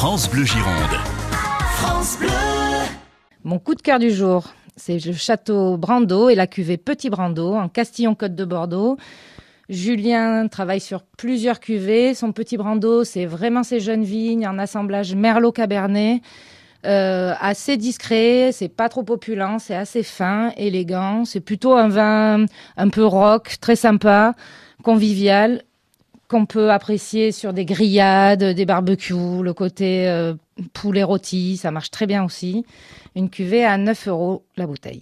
France Bleu Gironde. France Bleu. Mon coup de cœur du jour, c'est le château Brando et la cuvée Petit Brando en Castillon-Côte de Bordeaux. Julien travaille sur plusieurs cuvées. Son Petit Brando, c'est vraiment ses jeunes vignes en assemblage Merlot-Cabernet. Euh, assez discret, c'est pas trop opulent, c'est assez fin, élégant. C'est plutôt un vin un peu rock, très sympa, convivial, qu'on peut apprécier sur des grillades, des barbecues, le côté euh, poulet rôti, ça marche très bien aussi. Une cuvée à 9 euros la bouteille.